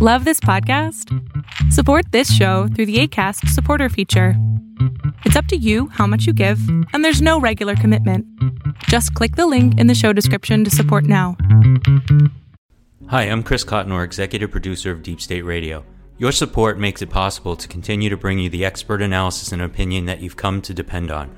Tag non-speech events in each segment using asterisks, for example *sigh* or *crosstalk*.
Love this podcast? Support this show through the ACAST supporter feature. It's up to you how much you give, and there's no regular commitment. Just click the link in the show description to support now. Hi, I'm Chris Cotnor, executive producer of Deep State Radio. Your support makes it possible to continue to bring you the expert analysis and opinion that you've come to depend on.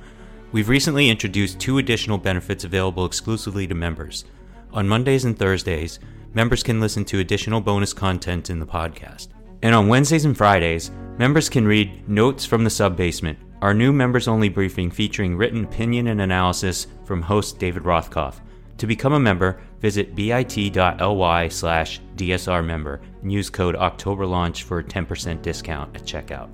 We've recently introduced two additional benefits available exclusively to members. On Mondays and Thursdays, members can listen to additional bonus content in the podcast. And on Wednesdays and Fridays, members can read Notes from the Subbasement, our new members only briefing featuring written opinion and analysis from host David Rothkopf. To become a member, visit bit.ly slash DSR member and use code OctoberLaunch for a 10% discount at checkout.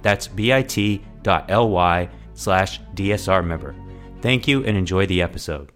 That's bit.ly slash DSR member. Thank you and enjoy the episode.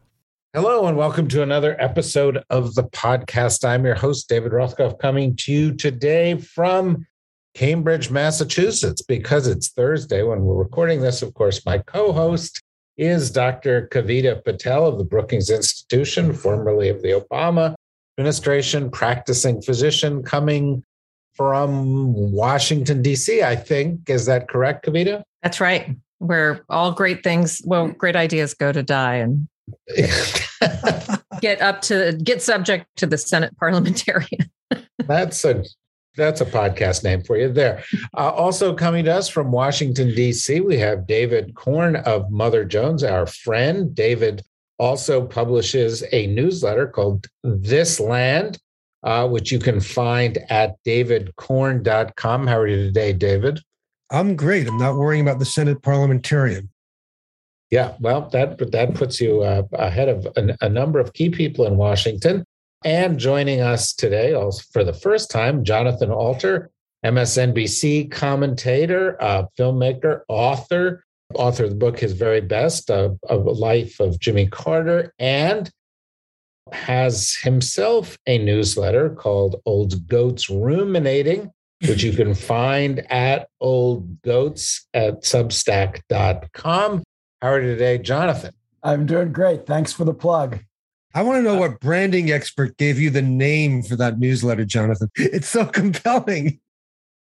Hello, and welcome to another episode of the podcast. I'm your host, David Rothkopf, coming to you today from Cambridge, Massachusetts, because it's Thursday when we're recording this. Of course, my co host is Dr. Kavita Patel of the Brookings Institution, formerly of the Obama administration, practicing physician, coming from Washington, D.C., I think. Is that correct, Kavita? That's right. Where all great things, well, great ideas go to die. And *laughs* get up to get subject to the Senate parliamentarian. *laughs* that's a that's a podcast name for you there. Uh, also coming to us from Washington D.C., we have David Corn of Mother Jones, our friend. David also publishes a newsletter called This Land, uh, which you can find at davidcorn.com. How are you today, David? I'm great. I'm not worrying about the Senate parliamentarian. Yeah, well, that that puts you uh, ahead of a, a, number of key people in Washington. And joining us today, also for the first time, Jonathan Alter, MSNBC commentator, uh, filmmaker, author, author of the book His Very Best, uh, Life of Jimmy Carter, and has himself a newsletter called Old Goats Ruminating, which you can find at Old Goats at substack.com. How are you today, Jonathan? I'm doing great. Thanks for the plug. I want to know what branding expert gave you the name for that newsletter, Jonathan. *laughs* It's so compelling.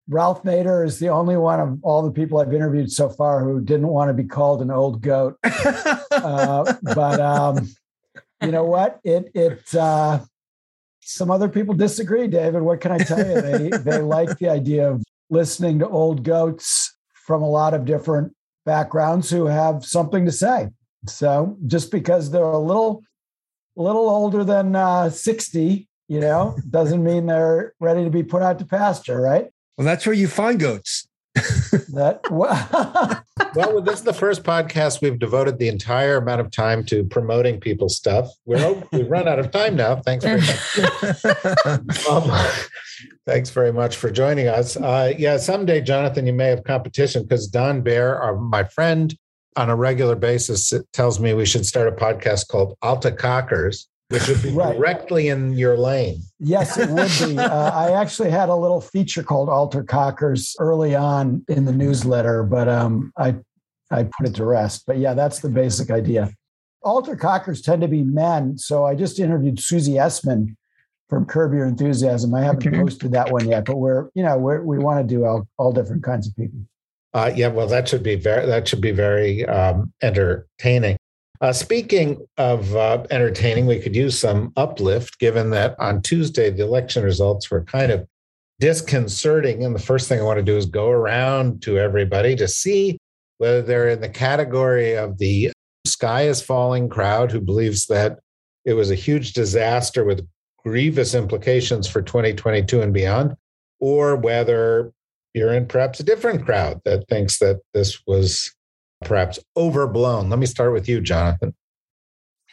Ralph Nader is the only one of all the people I've interviewed so far who didn't want to be called an old goat. *laughs* uh, but um, you know what? It it uh, some other people disagree, David. What can I tell you? They they *laughs* like the idea of listening to old goats from a lot of different backgrounds who have something to say. So just because they're a little little older than uh, 60, you know, doesn't mean they're ready to be put out to pasture, right? Well, that's where you find goats. That *laughs* well, this is the first podcast we've devoted the entire amount of time to promoting people's stuff. We're we've run out of time now. Thanks very much. um, thanks very much for joining us. Uh, yeah, someday, Jonathan, you may have competition because Don Bear, our, my friend, on a regular basis, tells me we should start a podcast called Alter Cockers which would be right. directly in your lane. Yes, it would be. *laughs* uh, I actually had a little feature called Alter Cockers early on in the newsletter, but um, I I put it to rest. But yeah, that's the basic idea. Alter Cockers tend to be men, so I just interviewed Susie Essman from Curb Your Enthusiasm. I haven't okay. posted that one yet, but we're you know we're, we want to do all, all different kinds of people. Uh, yeah, well, that should be very that should be very um, entertaining. Uh, speaking of uh, entertaining, we could use some uplift given that on Tuesday, the election results were kind of disconcerting. And the first thing I want to do is go around to everybody to see whether they're in the category of the sky is falling crowd who believes that it was a huge disaster with grievous implications for 2022 and beyond, or whether you're in perhaps a different crowd that thinks that this was perhaps overblown. Let me start with you, Jonathan.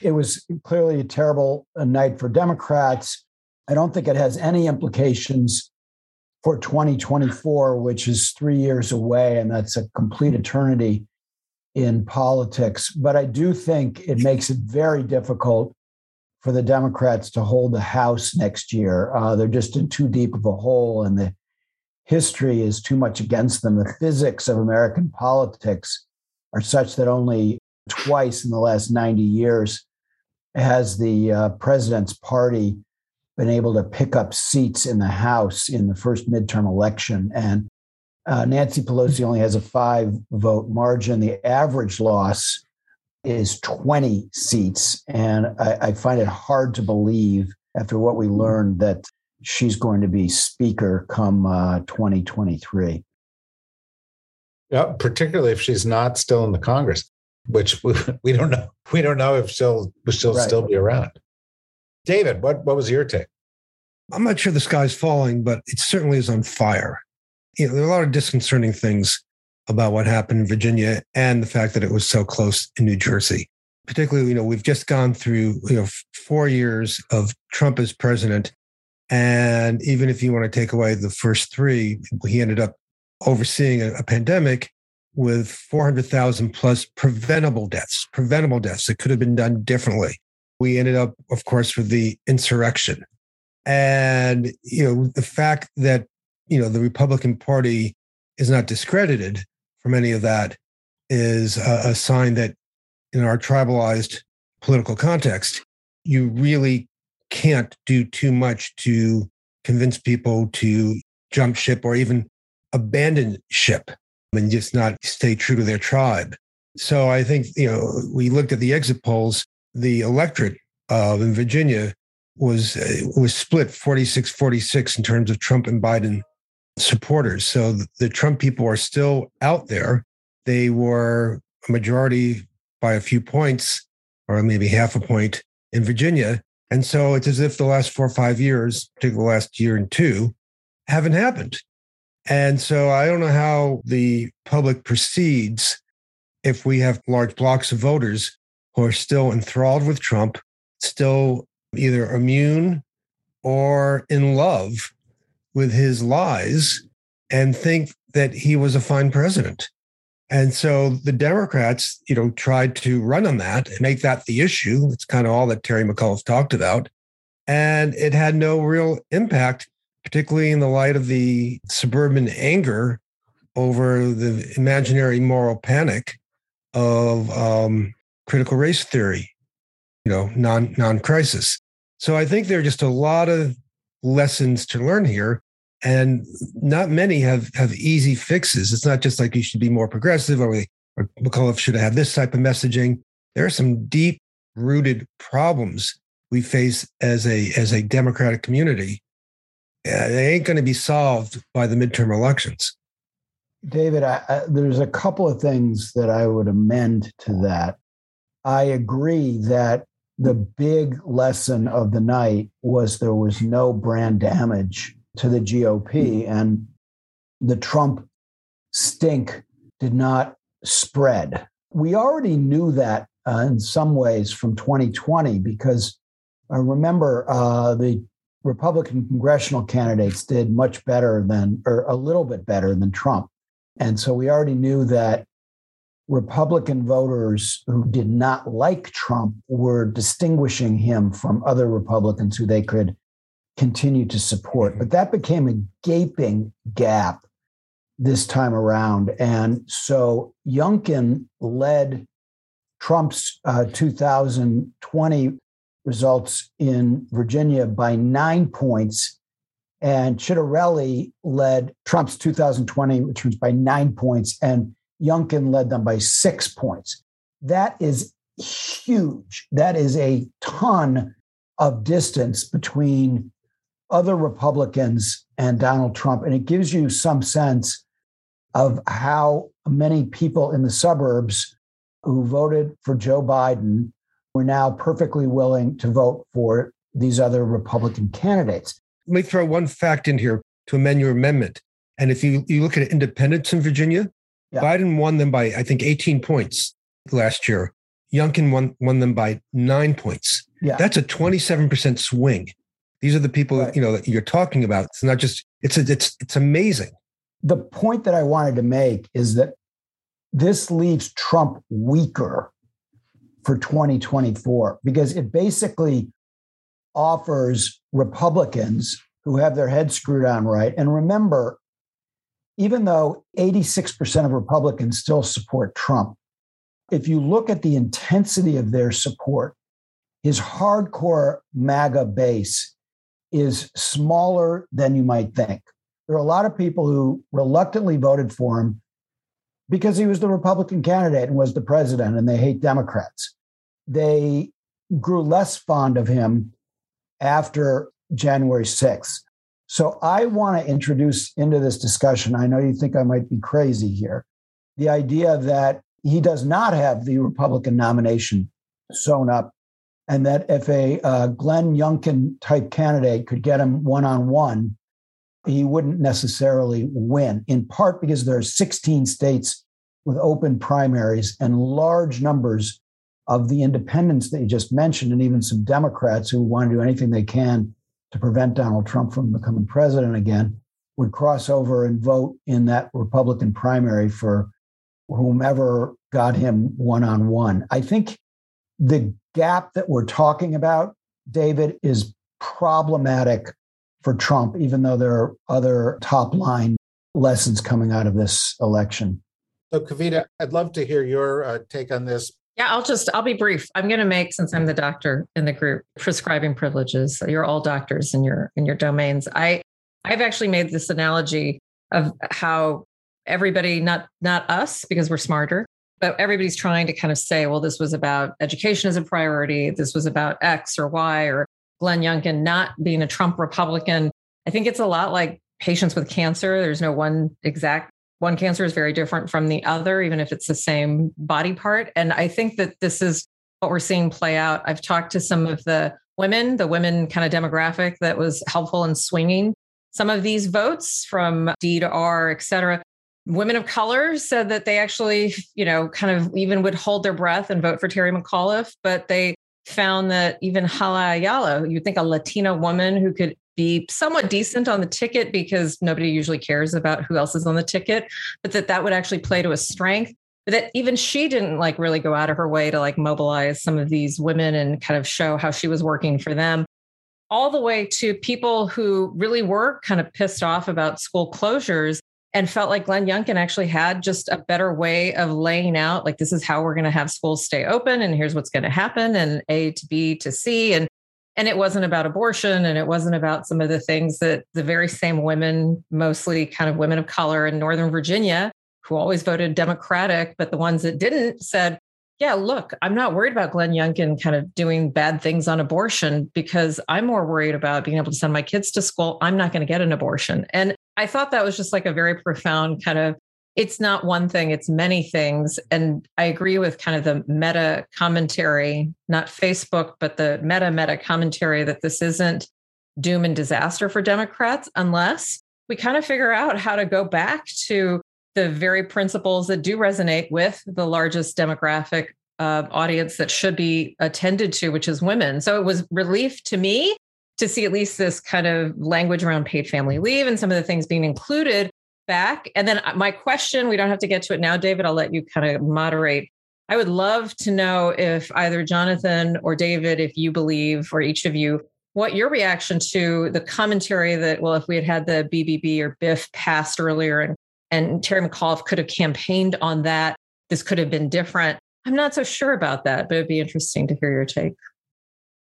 it was clearly a terrible uh, night for Democrats. I don't think it has any implications for 2024, which is three years away, and that's a complete eternity in politics. But I do think it makes it very difficult for the Democrats to hold the House next year. Uh, they're just in too deep of a hole, and the history is too much against them. The physics of American politics are such that only twice in the last 90 years has the uh, president's party been able to pick up seats in the House in the first midterm election. And uh, Nancy Pelosi only has a five vote margin. The average loss is 20 seats. And I, I find it hard to believe, after what we learned, that she's going to be speaker come uh, 2023. Yeah, particularly if she's not still in the Congress, which we, *laughs* we don't know. We don't know if she'll she'll right. still be around. David, what what was your take? I'm not sure the sky's falling, but it certainly is on fire. You know, there are a lot of disconcerting things about what happened in Virginia and the fact that it was so close in New Jersey. Particularly, you know, we've just gone through, you know, four years of Trump as president. And even if you want to take away the first three, he ended up overseeing a, a pandemic with 400,000 plus preventable deaths, preventable deaths that could have been done differently. We ended up, of course, with the insurrection. And, you know, the fact that, you know, the Republican Party is not discredited from any of that is a, a sign that in our tribalized political context, you really can't do too much to convince people to jump ship or even abandon ship and just not stay true to their tribe. So I think, you know, we looked at the exit polls, the electorate uh, in Virginia was uh, was split 46 46 in terms of Trump and Biden supporters. So the, the Trump people are still out there. They were a majority by a few points or maybe half a point in Virginia. And so it's as if the last four or five years, particularly the last year and two, haven't happened. And so I don't know how the public proceeds if we have large blocks of voters who are still enthralled with Trump, still either immune or in love with his lies and think that he was a fine president. And so the Democrats, you know, tried to run on that and make that the issue. It's kind of all that Terry McAuliffe talked about. And it had no real impact particularly in the light of the suburban anger over the imaginary moral panic of um, critical race theory, you know, non non crisis. So I think there are just a lot of lessons to learn here, and not many have have easy fixes. It's not just like you should be more progressive or, or McAuliffe should have this type of messaging. There are some deep rooted problems we face as a as a democratic community they ain't going to be solved by the midterm elections. David, I, I, there's a couple of things that I would amend to that. I agree that the big lesson of the night was there was no brand damage to the GOP, and the Trump stink did not spread. We already knew that uh, in some ways from 2020 because I remember uh, the Republican congressional candidates did much better than, or a little bit better than Trump. And so we already knew that Republican voters who did not like Trump were distinguishing him from other Republicans who they could continue to support. But that became a gaping gap this time around. And so Youngkin led Trump's uh, 2020 results in Virginia by nine points. And Ciattarelli led Trump's 2020 returns by nine points, and Youngkin led them by six points. That is huge. That is a ton of distance between other Republicans and Donald Trump. And it gives you some sense of how many people in the suburbs who voted for Joe Biden we're now perfectly willing to vote for these other Republican candidates. Let me throw one fact in here to amend your amendment. And if you, you look at independents in Virginia, yeah. Biden won them by, I think, 18 points last year. Youngkin won, won them by nine points. Yeah. That's a 27% swing. These are the people Right. you know that you're talking about. It's not just it's a, it's it's amazing. the point that I wanted to make is that this leaves Trump weaker for 2024 because it basically offers Republicans who have their heads screwed on right. And remember, even though 86% of Republicans still support Trump, if you look at the intensity of their support, his hardcore MAGA base is smaller than you might think. There are a lot of people who reluctantly voted for him because he was the Republican candidate and was the president, and they hate Democrats. They grew less fond of him after January 6th. So I want to introduce into this discussion, I know you think I might be crazy here, the idea that he does not have the Republican nomination sewn up, and that if a uh, Glenn Youngkin type candidate could get him one on one, he wouldn't necessarily win, in part because there are 16 states with open primaries and large numbers of the independents that you just mentioned, and even some Democrats who want to do anything they can to prevent Donald Trump from becoming president again would cross over and vote in that Republican primary for whomever got him one on one. I think the gap that we're talking about, David, is problematic for Trump, even though there are other top line lessons coming out of this election. So, Kavita, I'd love to hear your uh, take on this. Yeah, I'll just I'll be brief. I'm going to make since I'm the doctor in the group prescribing privileges. You're all doctors in your in your domains. I I've actually made this analogy of how everybody not not us because we're smarter, but everybody's trying to kind of say, well, this was about education as a priority. This was about X or Y or Glenn Youngkin not being a Trump Republican. I think it's a lot like patients with cancer. There's no one exact one cancer is very different from the other, even if it's the same body part. And I think that this is what we're seeing play out. I've talked to some of the women, the women kind of demographic that was helpful in swinging some of these votes from D to R, et cetera. Women of color said that they actually, you know, kind of even would hold their breath and vote for Terry McAuliffe, but they found that even Hala Ayala, you'd think a Latina woman who could be somewhat decent on the ticket because nobody usually cares about who else is on the ticket, but that that would actually play to a strength. But that even she didn't like really go out of her way to like mobilize some of these women and kind of show how she was working for them. All the way to people who really were kind of pissed off about school closures and felt like Glenn Youngkin actually had just a better way of laying out like this is how we're going to have schools stay open and here's what's going to happen and A to B to C and and it wasn't about abortion and it wasn't about some of the things that the very same women mostly kind of women of color in northern virginia who always voted democratic but the ones that didn't said yeah look i'm not worried about glenn youngkin kind of doing bad things on abortion because i'm more worried about being able to send my kids to school. I'm not going to get an abortion. And i thought that was just like a very profound kind of it's not one thing, it's many things. And I agree with kind of the meta commentary, not Facebook, but the meta meta commentary that this isn't doom and disaster for Democrats unless we kind of figure out how to go back to the very principles that do resonate with the largest demographic uh, audience that should be attended to, which is women. So it was relief to me to see at least this kind of language around paid family leave and some of the things being included back. And then uh, my question, we don't have to get to it now, David, I'll let you kind of moderate. I would love to know if either Jonathan or David, if you believe, or each of you, what your reaction to the commentary that, well, if we had had the BBB or BIF passed earlier and, and Terry McAuliffe could have campaigned on that, this could have been different. I'm not so sure about that, but it'd be interesting to hear your take.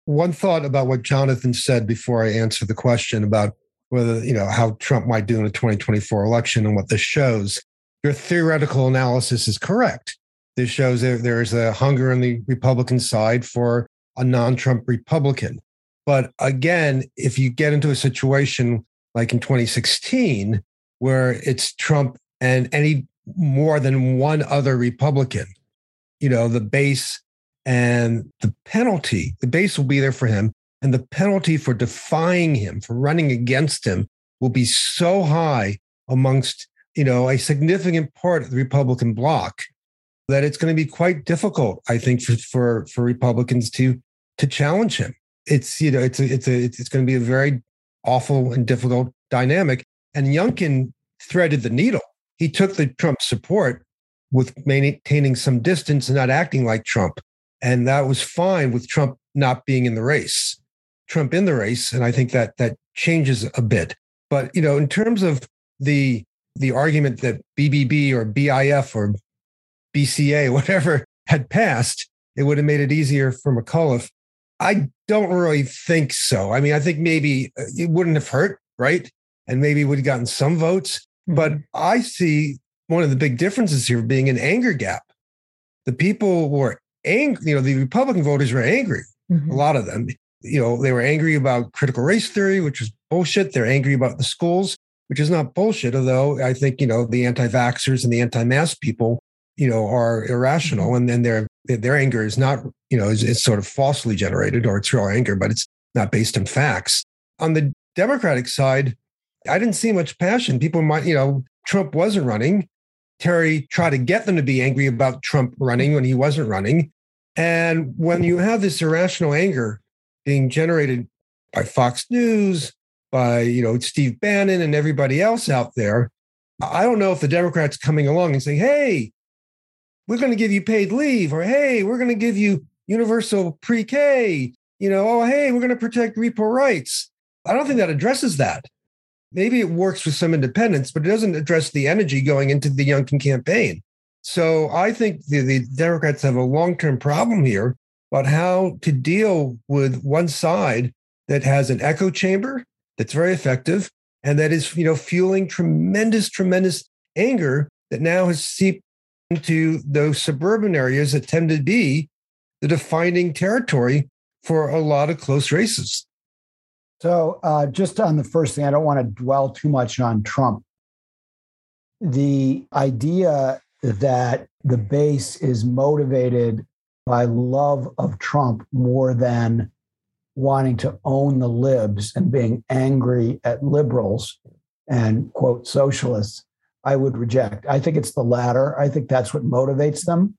One thought about what Jonathan said before I answer the question about whether, you know, how Trump might do in a 2024 election and what this shows. Your theoretical analysis is correct. This shows that there is a hunger on the Republican side for a non Trump Republican. But again, if you get into a situation like in 2016, where it's Trump and any more than one other Republican, you know, the base and the penalty, the base will be there for him. And the penalty for defying him, for running against him, will be so high amongst, you know, a significant part of the Republican bloc that it's going to be quite difficult, I think, for for, for Republicans to to challenge him. It's you know it's a, it's a it's going to be a very awful and difficult dynamic. And Youngkin threaded the needle. He took the Trump support with maintaining some distance and not acting like Trump, and that was fine with Trump not being in the race. Trump in the race, and I think that that changes a bit. But you know, in terms of the the argument that BBB or BIF or BCA, *laughs* whatever, had passed, it would have made it easier for McAuliffe. I don't really think so. I mean, I think maybe uh, it wouldn't have hurt, right? And maybe would have gotten some votes. But mm-hmm. I see one of the big differences here being an anger gap. The people were angry, you know, the Republican voters were angry, mm-hmm. a lot of them. You know, they were angry about critical race theory, which was bullshit. They're angry about the schools, which is not bullshit, although I think, you know, the anti vaxxers and the anti mask people you know, are irrational, mm-hmm. and then their their anger is not, you know, it's, is sort of falsely generated, or it's real anger, but it's not based on facts. On the Democratic side, I didn't see much passion. People might, you know, Trump wasn't running. Terry tried to get them to be angry about Trump running when he wasn't running. And when you have this irrational anger being generated by Fox News, by you know Steve Bannon and everybody else out there, I don't know if the Democrats coming along and saying, "Hey, we're going to give you paid leave, or hey, we're going to give you universal pre K, you know, oh, hey, we're going to protect repro rights. I don't think that addresses that. Maybe it works with some independents, but it doesn't address the energy going into the Youngkin campaign. So I think the, the Democrats have a long term problem here about how to deal with one side that has an echo chamber that's very effective and that is, you know, fueling tremendous, tremendous anger that now has seeped into those suburban areas that tend to be the defining territory for a lot of close races. So, uh, just on the first thing, I don't want to dwell too much on Trump. The idea that the base is motivated by love of Trump more than wanting to own the libs and being angry at liberals and quote socialists I would reject. I think it's the latter. I think that's what motivates them.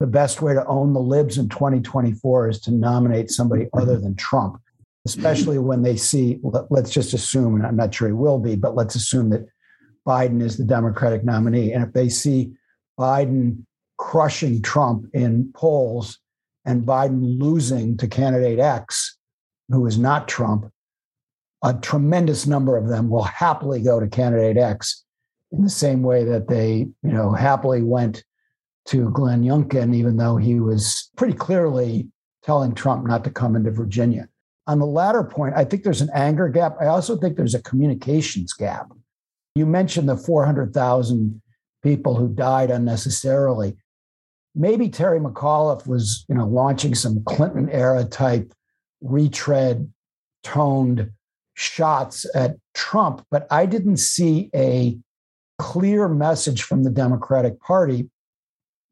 The best way to own the libs in 2024 is to nominate somebody other than Trump, especially when they see, let's just assume, and I'm not sure he will be, but let's assume that Biden is the Democratic nominee. And if they see Biden crushing Trump in polls and Biden losing to candidate X, who is not Trump, a tremendous number of them will happily go to candidate X in the same way that they, you know, happily went to Glenn Youngkin, even though he was pretty clearly telling Trump not to come into Virginia. On the latter point, I think there's an anger gap. I also think there's a communications gap. You mentioned the 400,000 people who died unnecessarily. Maybe Terry McAuliffe was, you know, launching some Clinton era type retread toned shots at Trump, but I didn't see a clear message from the Democratic Party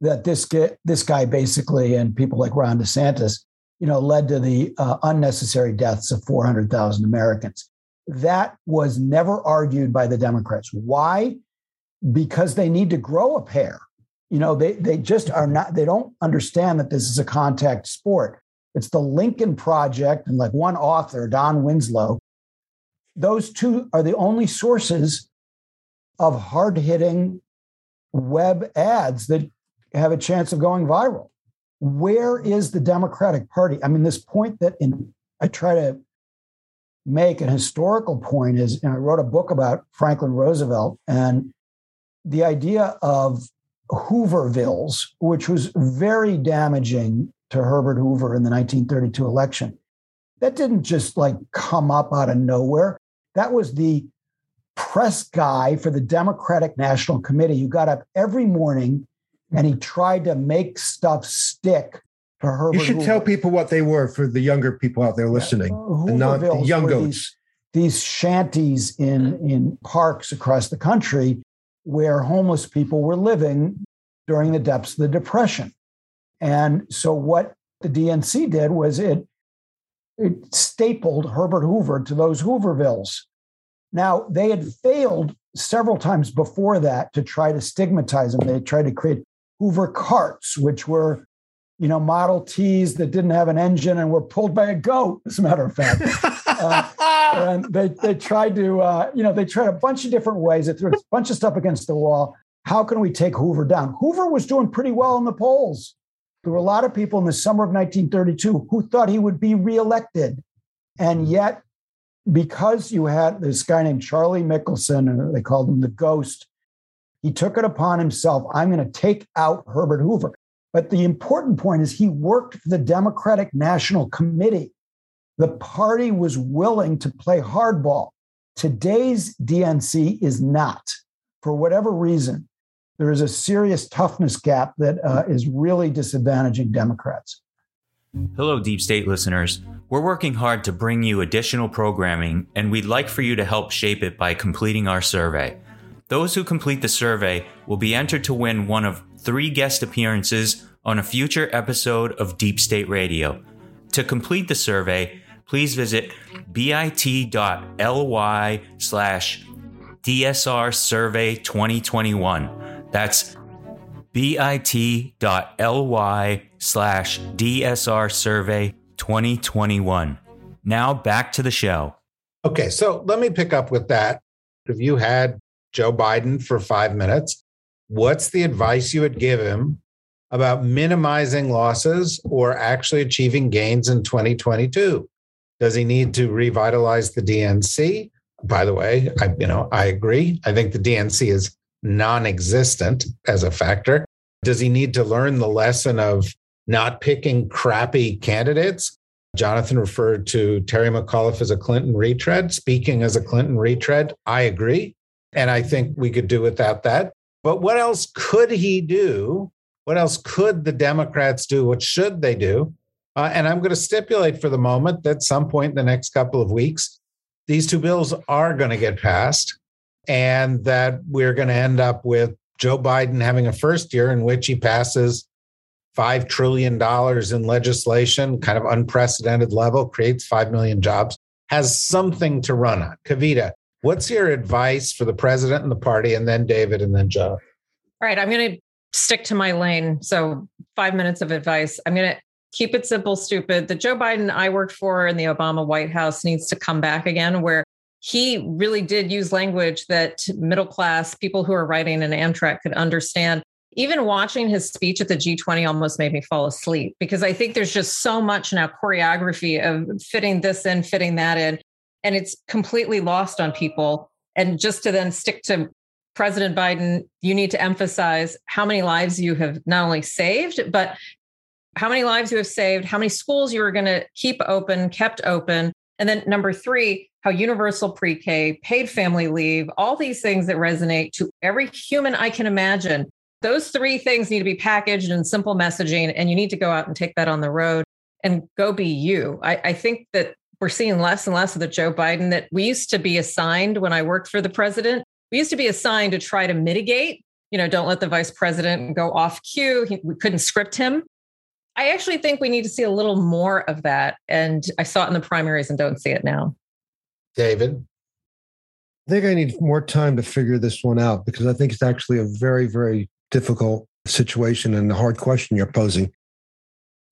that this get, this guy basically and people like Ron DeSantis, you know, led to the uh, unnecessary deaths of 400,000 Americans. That was never argued by the Democrats. Why? Because they need to grow a pair. You know, they they just are not. They don't understand that this is a contact sport. It's the Lincoln Project and like one author, Don Winslow. Those two are the only sources of hard hitting web ads that have a chance of going viral. Where is the Democratic Party? I mean, this point that in I try to make an historical point is, and I wrote a book about Franklin Roosevelt and the idea of Hoovervilles, which was very damaging to Herbert Hoover in the 1932 election. That didn't just like come up out of nowhere. That was the press guy for the Democratic National Committee who got up every morning and he tried to make stuff stick to Herbert. You should Hoover. tell people what they were for the younger people out there listening, yeah. the, non, the young goats. These, these shanties in, in parks across the country where homeless people were living during the depths of the Depression. And so what the DNC did was it it stapled Herbert Hoover to those Hoovervilles. Now, they had failed several times before that to try to stigmatize him. They tried to create Hoover carts, which were, you know, Model Ts that didn't have an engine and were pulled by a goat, as a matter of fact. *laughs* uh, and they, they tried to, uh, you know, they tried a bunch of different ways. They threw a bunch of stuff against the wall. How can we take Hoover down? Hoover was doing pretty well in the polls. There were a lot of people in the summer of 1932 who thought he would be reelected. And yet, because you had this guy named Charlie Michelson, they called him the ghost, he took it upon himself I'm going to take out Herbert Hoover. But the important point is he worked for the Democratic National Committee. The party was willing to play hardball. Today's DNC is not, for whatever reason. There is a serious toughness gap that uh, is really disadvantaging Democrats. Hello, Deep State listeners. We're working hard to bring you additional programming, and we'd like for you to help shape it by completing our survey. Those who complete the survey will be entered to win one of three guest appearances on a future episode of Deep State Radio. To complete the survey, please visit bit.ly slash DSR Survey 2021. That's bit.ly slash DSR Survey 2021. Now back to the show. Okay, so let me pick up with that. If you had Joe Biden for five minutes, what's the advice you would give him about minimizing losses or actually achieving gains in 2022? Does he need to revitalize the DNC? By the way, I you know I agree. I think the DNC is non-existent as a factor. Does he need to learn the lesson of not picking crappy candidates? Jonathan referred to Terry McAuliffe as a Clinton retread. Speaking as a Clinton retread, I agree. And I think we could do without that. But what else could he do? What else could the Democrats do? What should they do? Uh, and I'm going to stipulate for the moment that some point in the next couple of weeks, these two bills are going to get passed and that we're going to end up with Joe Biden having a first year in which he passes $5 trillion in legislation, kind of unprecedented level, creates 5 million jobs, has something to run on. Kavita, what's your advice for the president and the party, and then David, and then Joe? All right, I'm going to stick to my lane. So, five minutes of advice. I'm going to keep it simple, stupid. The Joe Biden I worked for in the Obama White House needs to come back again, where he really did use language that middle class people who are writing an Amtrak could understand. Even watching his speech at the G20 almost made me fall asleep because I think there's just so much now choreography of fitting this in, fitting that in, and it's completely lost on people. And just to then stick to President Biden, you need to emphasize how many lives you have not only saved, but how many lives you have saved, how many schools you are going to keep open, kept open. And then number three, how universal pre K, paid family leave, all these things that resonate to every human I can imagine. Those three things need to be packaged in simple messaging, and you need to go out and take that on the road and go be you. I, I think that we're seeing less and less of the Joe Biden that we used to be assigned when I worked for the president. We used to be assigned to try to mitigate, you know, don't let the vice president go off cue. He, we couldn't script him. I actually think we need to see a little more of that. And I saw it in the primaries and don't see it now. David? I think I need more time to figure this one out because I think it's actually a very, very difficult situation and a hard question you're posing. I'm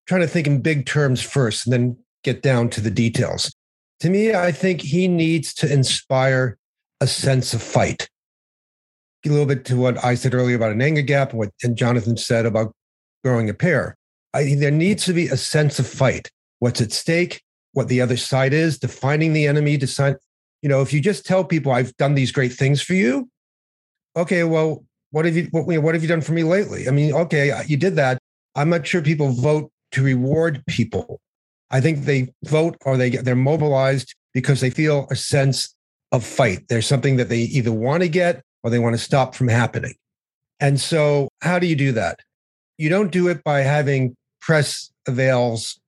trying to think in big terms first and then get down to the details. To me, I think he needs to inspire a sense of fight. A little bit to what I said earlier about an anger gap and what and Jonathan said about growing a pair. I, there needs to be a sense of fight. What's at stake? what the other side is, defining the enemy, decide, you know, if you just tell people I've done these great things for you, okay, well, what have you what, what have you done for me lately? I mean, okay, you did that. I'm not sure people vote to reward people. I think they vote or they get they're mobilized because they feel a sense of fight. There's something that they either want to get or they want to stop from happening. And so, how do you do that? You don't do it by having press avails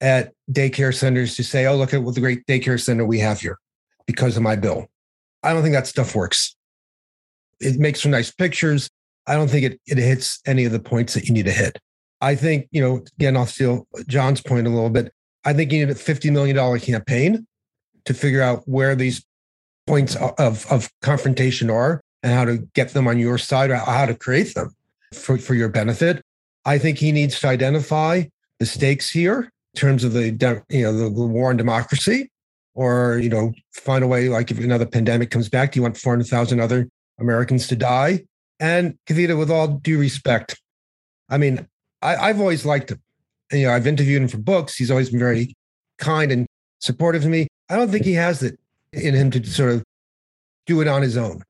at daycare centers to say, oh, look at what the great daycare center we have here because of my bill. I don't think that stuff works. It makes some nice pictures. I don't think it, it hits any of the points that you need to hit. I think, you know, again, I'll steal John's point a little bit. I think you need a $50 million campaign to figure out where these points of, of confrontation are and how to get them on your side or how to create them. for, for your benefit. I think he needs to identify the stakes here in terms of the you know the, war on democracy, or you know find a way like if another pandemic comes back, do you want four hundred thousand other Americans to die? And Kavita, with all due respect, I mean, I, I've always liked him. You know, I've interviewed him for books. He's always been very kind and supportive to me. I don't think he has it in him to sort of do it on his own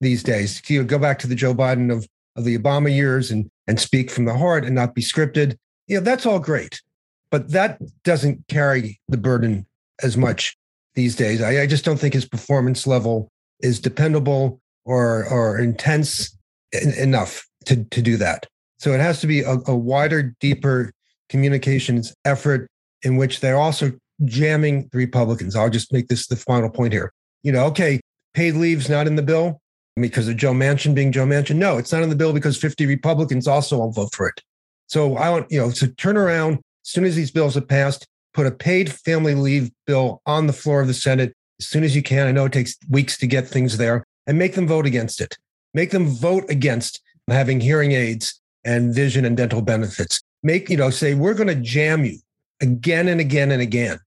these days. You know, go back to the Joe Biden of, of the Obama years and and speak from the heart and not be scripted. You know, that's all great. But that doesn't carry the burden as much these days. I, I just don't think his performance level is dependable or or intense in, enough to, to do that. So it has to be a, a wider, deeper communications effort in which they're also jamming the Republicans. I'll just make this the final point here. You know, okay, paid leave's not in the bill because of Joe Manchin being Joe Manchin. No, it's not in the bill because 50 Republicans also won't vote for it. So I want, you know, to turn around as soon as these bills have passed, put a paid family leave bill on the floor of the Senate as soon as you can. I know it takes weeks to get things there and make them vote against it. Make them vote against having hearing aids and vision and dental benefits. Make, you know, say, we're going to jam you again and again and again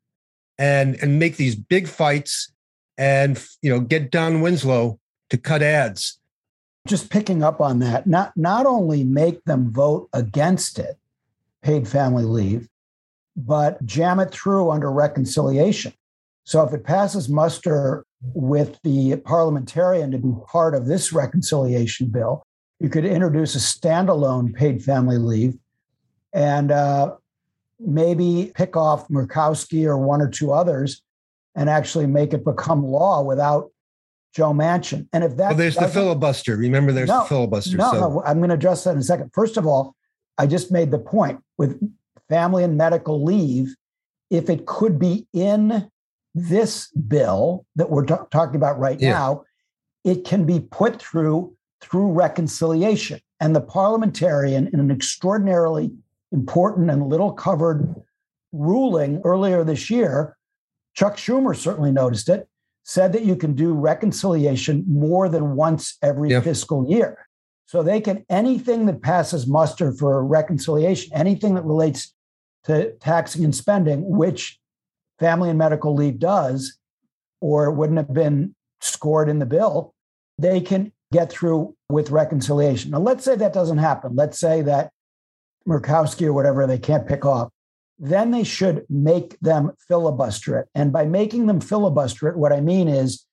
and, and make these big fights and, you know, get Don Winslow to cut ads. Just picking up on that, not, not only make them vote against it, paid family leave, but jam it through under reconciliation. So if it passes muster with the parliamentarian to be part of this reconciliation bill, you could introduce a standalone paid family leave and uh, maybe pick off Murkowski or one or two others and actually make it become law without Joe Manchin. And if that well, there's the filibuster. Remember, there's no, the filibuster. No, so. no, I'm going to address that in a second. First of all, I just made the point with family and medical leave. If it could be in this bill that we're t- talking about right yeah. now, it can be put through through reconciliation. And the parliamentarian, in an extraordinarily important and little covered ruling earlier this year, Chuck Schumer certainly noticed it, said that you can do reconciliation more than once every yep. fiscal year. So they can anything that passes muster for reconciliation, anything that relates to taxing and spending, which family and medical leave does, or wouldn't have been scored in the bill, they can get through with reconciliation. Now, let's say that doesn't happen. Let's say that Murkowski or whatever they can't pick off. Then they should make them filibuster it. And by making them filibuster it, what I mean is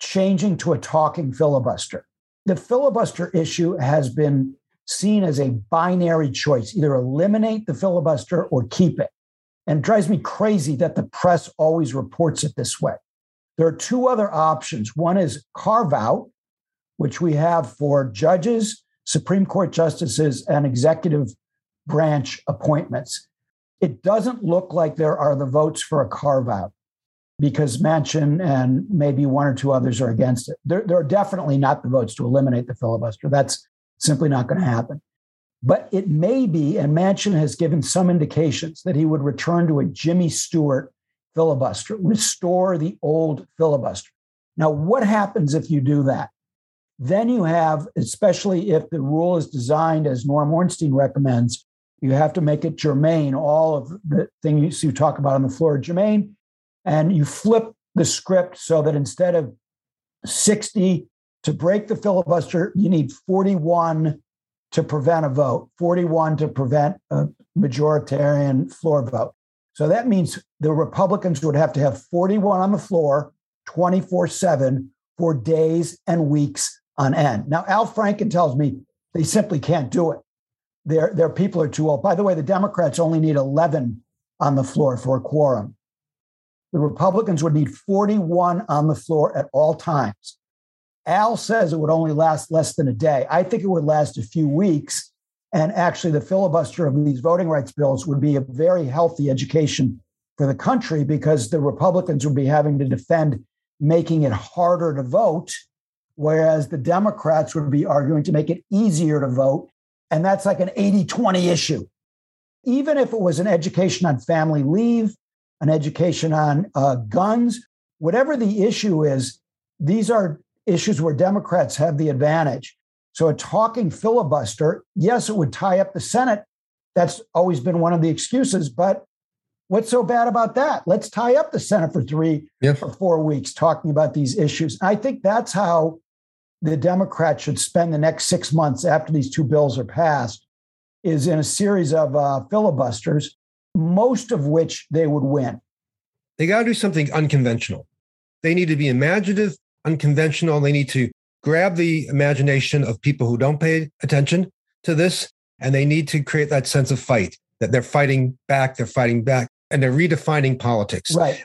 changing to a talking filibuster. The filibuster issue has been seen as a binary choice either eliminate the filibuster or keep it. And drives me crazy that the press always reports it this way. There are two other options. One is carve out, which we have for judges, Supreme Court justices, and executive branch appointments. It doesn't look like there are the votes for a carve out because Manchin and maybe one or two others are against it. There, there are definitely not the votes to eliminate the filibuster. That's simply not going to happen. But it may be, and Manchin has given some indications that he would return to a Jimmy Stewart filibuster, restore the old filibuster. Now, what happens if you do that? Then you have, especially if the rule is designed as Norm Ornstein recommends, you have to make it germane, all of the things you talk about on the floor germane. And you flip the script so that instead of 60 to break the filibuster, you need 41 to prevent a vote, 41 to prevent a majoritarian floor vote. So that means the Republicans would have to have 41 on the floor 24 7 for days and weeks on end. Now, Al Franken tells me they simply can't do it. Their, their people are too old. By the way, the Democrats only need 11 on the floor for a quorum. The Republicans would need 41 on the floor at all times. Al says it would only last less than a day. I think it would last a few weeks. And actually, the filibuster of these voting rights bills would be a very healthy education for the country because the Republicans would be having to defend making it harder to vote whereas the Democrats would be arguing to make it easier to vote. And that's like an 80 20 issue. Even if it was an education on family leave, an education on uh, guns, whatever the issue is, these are issues where Democrats have the advantage. So a talking filibuster, yes, it would tie up the Senate. That's always been one of the excuses, but what's so bad about that? Let's tie up the Senate for three yeah. or four weeks talking about these issues. I think that's how the Democrats should spend the next six months after these two bills are passed, is in a series of uh, filibusters, most of which they would win. They got to do something unconventional. They need to be imaginative, unconventional. They need to grab the imagination of people who don't pay attention to this, and they need to create that sense of fight that they're fighting back, they're fighting back, and they're redefining politics. Right.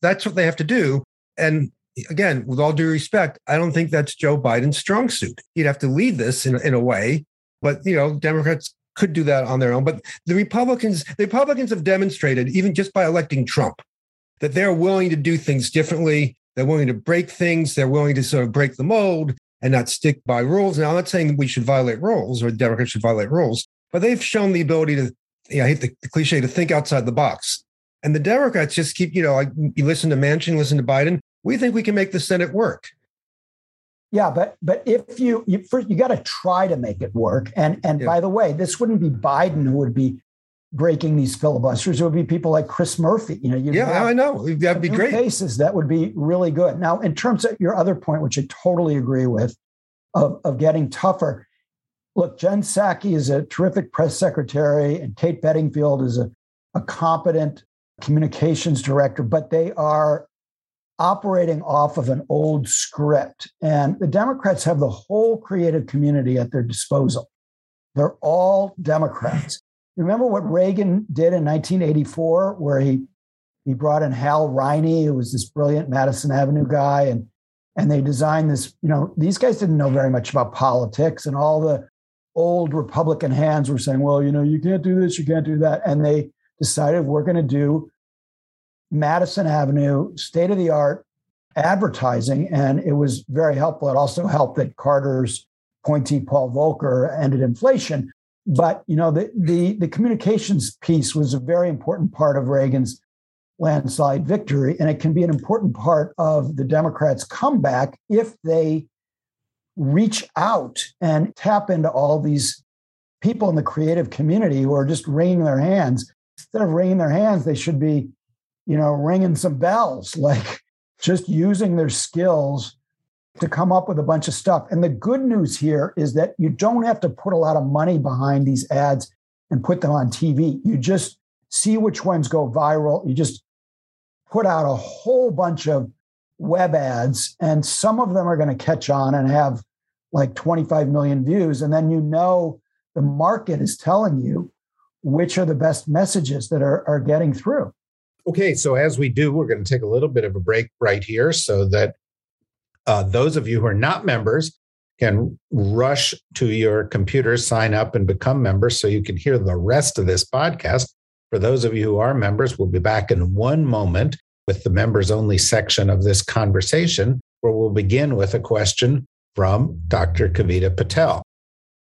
That's what they have to do. And again, with all due respect, I don't think that's Joe Biden's strong suit. He'd have to lead this in, in a way, but you know, Democrats could do that on their own. But the Republicans, the Republicans have demonstrated, even just by electing Trump, that they're willing to do things differently. They're willing to break things. They're willing to sort of break the mold and not stick by rules. Now, I'm not saying we should violate rules or Democrats should violate rules, but they've shown the ability to, you know, I hate the, the cliche, to think outside the box. And the Democrats just keep, you know, like you listen to Manchin, listen to Biden. We think we can make the Senate work. Yeah, but but if you you first you got to try to make it work. And and yeah. by the way, this wouldn't be Biden who would be breaking these filibusters. It would be people like Chris Murphy. You know, yeah, I know that'd be great. Cases that would be really good. Now, in terms of your other point, which I totally agree with, of of getting tougher. Look, Jen Psaki is a terrific press secretary, and Kate Bedingfield is a, a competent communications director, but they are operating off of an old script. And the Democrats have the whole creative community at their disposal. They're all Democrats. Remember what Reagan did in 1984, where he he brought in Hal Riney, who was this brilliant Madison Avenue guy, and and they designed this. You know, these guys didn't know very much about politics, and all the old Republican hands were saying, "Well, you know, you can't do this, you can't do that," and they decided we're going to do Madison Avenue, state of the art advertising. And it was very helpful. It also helped that Carter's appointee, Paul Volcker, ended inflation. But you know, the, the, the communications piece was a very important part of Reagan's landslide victory. And it can be an important part of the Democrats' comeback if they reach out and tap into all these people in the creative community who are just wringing their hands. Instead of wringing their hands, they should be you know, ringing some bells, *laughs* like just using their skills to come up with a bunch of stuff. And the good news here is that you don't have to put a lot of money behind these ads and put them on TV. You just see which ones go viral. You just put out a whole bunch of web ads, and some of them are going to catch on and have like 25 million views. And then you know the market is telling you which are the best messages that are, are getting through. Okay, so as we do, we're going to take a little bit of a break right here so that uh, those of you who are not members can rush to your computer, sign up, and become members so you can hear the rest of this podcast. For those of you who are members, we'll be back in one moment with the members only section of this conversation, where we'll begin with a question from Dr. Kavita Patel.